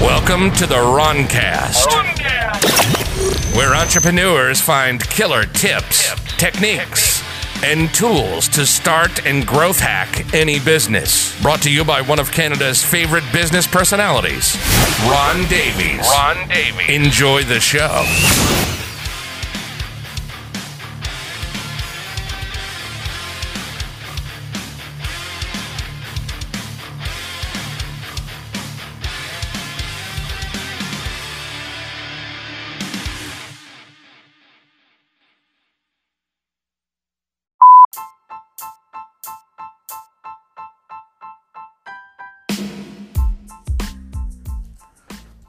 Welcome to the Roncast, where entrepreneurs find killer tips, techniques, and tools to start and growth hack any business. Brought to you by one of Canada's favorite business personalities, Ron Davies. Ron Davies. Enjoy the show.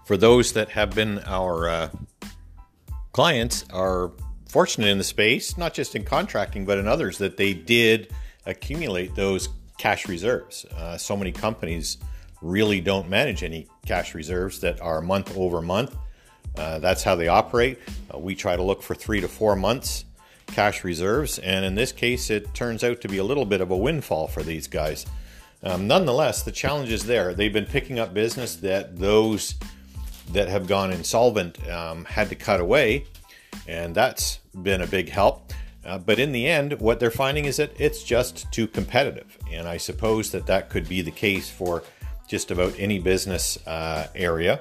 For those that have been our uh, clients are fortunate in the space, not just in contracting, but in others, that they did accumulate those cash reserves. Uh, so many companies really don't manage any cash reserves that are month over month. Uh, that's how they operate. Uh, we try to look for three to four months cash reserves, and in this case, it turns out to be a little bit of a windfall for these guys. Um, nonetheless, the challenge is there. They've been picking up business that those that have gone insolvent um, had to cut away, and that's been a big help. Uh, but in the end, what they're finding is that it's just too competitive, and I suppose that that could be the case for just about any business uh, area.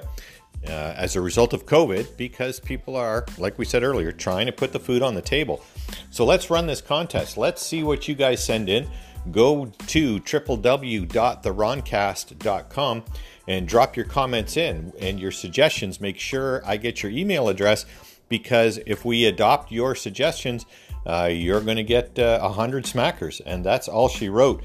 Uh, as a result of COVID, because people are, like we said earlier, trying to put the food on the table. So let's run this contest. Let's see what you guys send in. Go to www.theroncast.com and drop your comments in and your suggestions. Make sure I get your email address because if we adopt your suggestions, uh, you're going to get uh, 100 smackers. And that's all she wrote.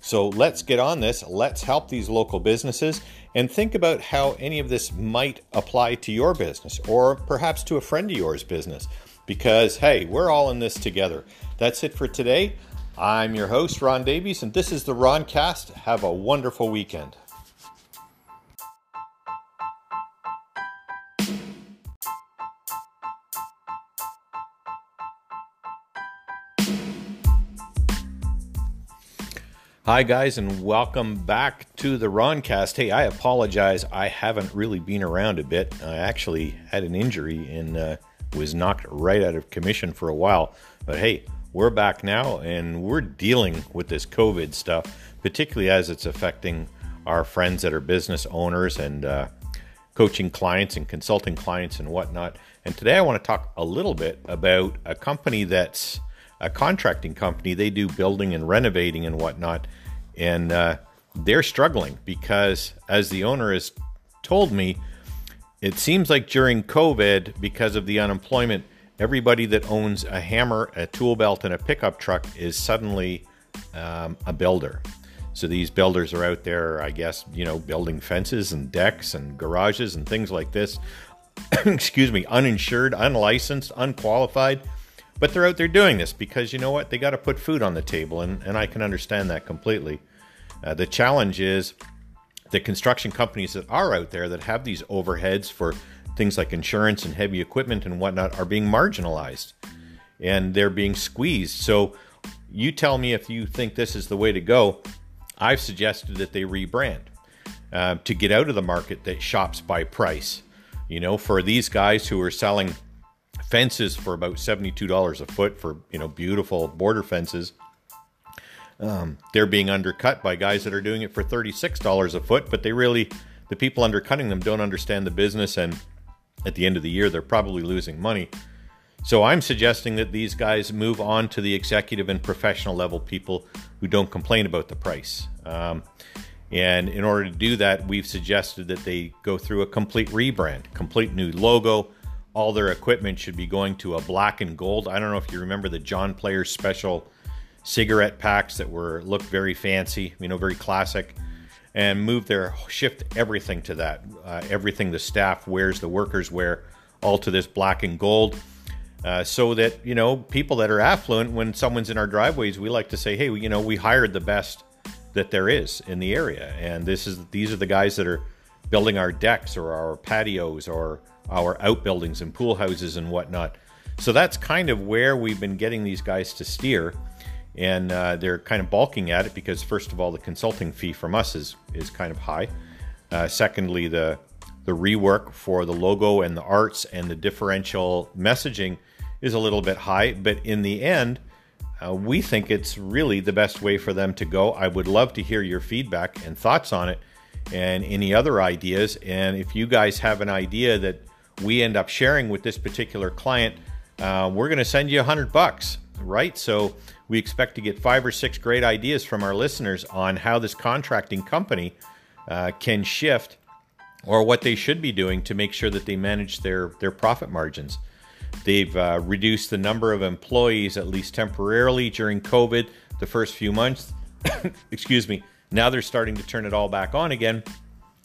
So let's get on this. Let's help these local businesses and think about how any of this might apply to your business or perhaps to a friend of yours business. Because, hey, we're all in this together. That's it for today. I'm your host, Ron Davies, and this is the Roncast. Have a wonderful weekend. Hi, guys, and welcome back to the Roncast. Hey, I apologize. I haven't really been around a bit. I actually had an injury and uh, was knocked right out of commission for a while. But hey, we're back now and we're dealing with this COVID stuff, particularly as it's affecting our friends that are business owners and uh, coaching clients and consulting clients and whatnot. And today I want to talk a little bit about a company that's a contracting company. They do building and renovating and whatnot, and uh, they're struggling because, as the owner has told me, it seems like during COVID, because of the unemployment, everybody that owns a hammer, a tool belt, and a pickup truck is suddenly um, a builder. So these builders are out there, I guess, you know, building fences and decks and garages and things like this. Excuse me, uninsured, unlicensed, unqualified but they're out there doing this because you know what? They got to put food on the table, and, and I can understand that completely. Uh, the challenge is the construction companies that are out there that have these overheads for things like insurance and heavy equipment and whatnot are being marginalized and they're being squeezed. So you tell me if you think this is the way to go. I've suggested that they rebrand uh, to get out of the market that shops by price. You know, for these guys who are selling fences for about $72 a foot for, you know, beautiful border fences. Um, they're being undercut by guys that are doing it for $36 a foot, but they really, the people undercutting them don't understand the business. And at the end of the year, they're probably losing money. So I'm suggesting that these guys move on to the executive and professional level people who don't complain about the price. Um, and in order to do that, we've suggested that they go through a complete rebrand, complete new logo, all their equipment should be going to a black and gold. I don't know if you remember the John Player special cigarette packs that were looked very fancy, you know, very classic, and move their shift everything to that. Uh, everything the staff wears, the workers wear, all to this black and gold. Uh, so that you know people that are affluent when someone's in our driveways we like to say hey you know we hired the best that there is in the area and this is these are the guys that are building our decks or our patios or our outbuildings and pool houses and whatnot. So that's kind of where we've been getting these guys to steer. And uh, they're kind of balking at it because, first of all, the consulting fee from us is, is kind of high. Uh, secondly, the the rework for the logo and the arts and the differential messaging is a little bit high. But in the end, uh, we think it's really the best way for them to go. I would love to hear your feedback and thoughts on it and any other ideas. And if you guys have an idea that we end up sharing with this particular client, uh, we're going to send you a hundred bucks, right? So we expect to get five or six great ideas from our listeners on how this contracting company uh, can shift or what they should be doing to make sure that they manage their, their profit margins. They've uh, reduced the number of employees, at least temporarily, during COVID, the first few months. Excuse me. Now they're starting to turn it all back on again.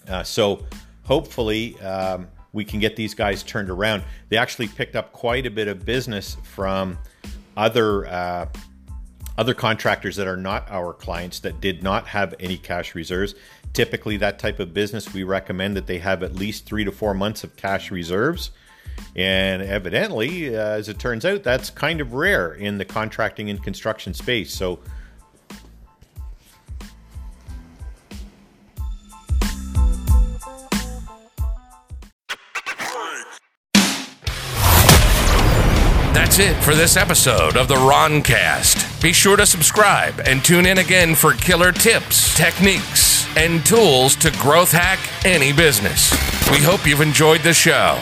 Uh, so hopefully, um, we can get these guys turned around. They actually picked up quite a bit of business from other uh, other contractors that are not our clients that did not have any cash reserves. Typically, that type of business, we recommend that they have at least three to four months of cash reserves. And evidently, uh, as it turns out, that's kind of rare in the contracting and construction space. So That's it for this episode of the Roncast. Be sure to subscribe and tune in again for killer tips, techniques, and tools to growth hack any business. We hope you've enjoyed the show.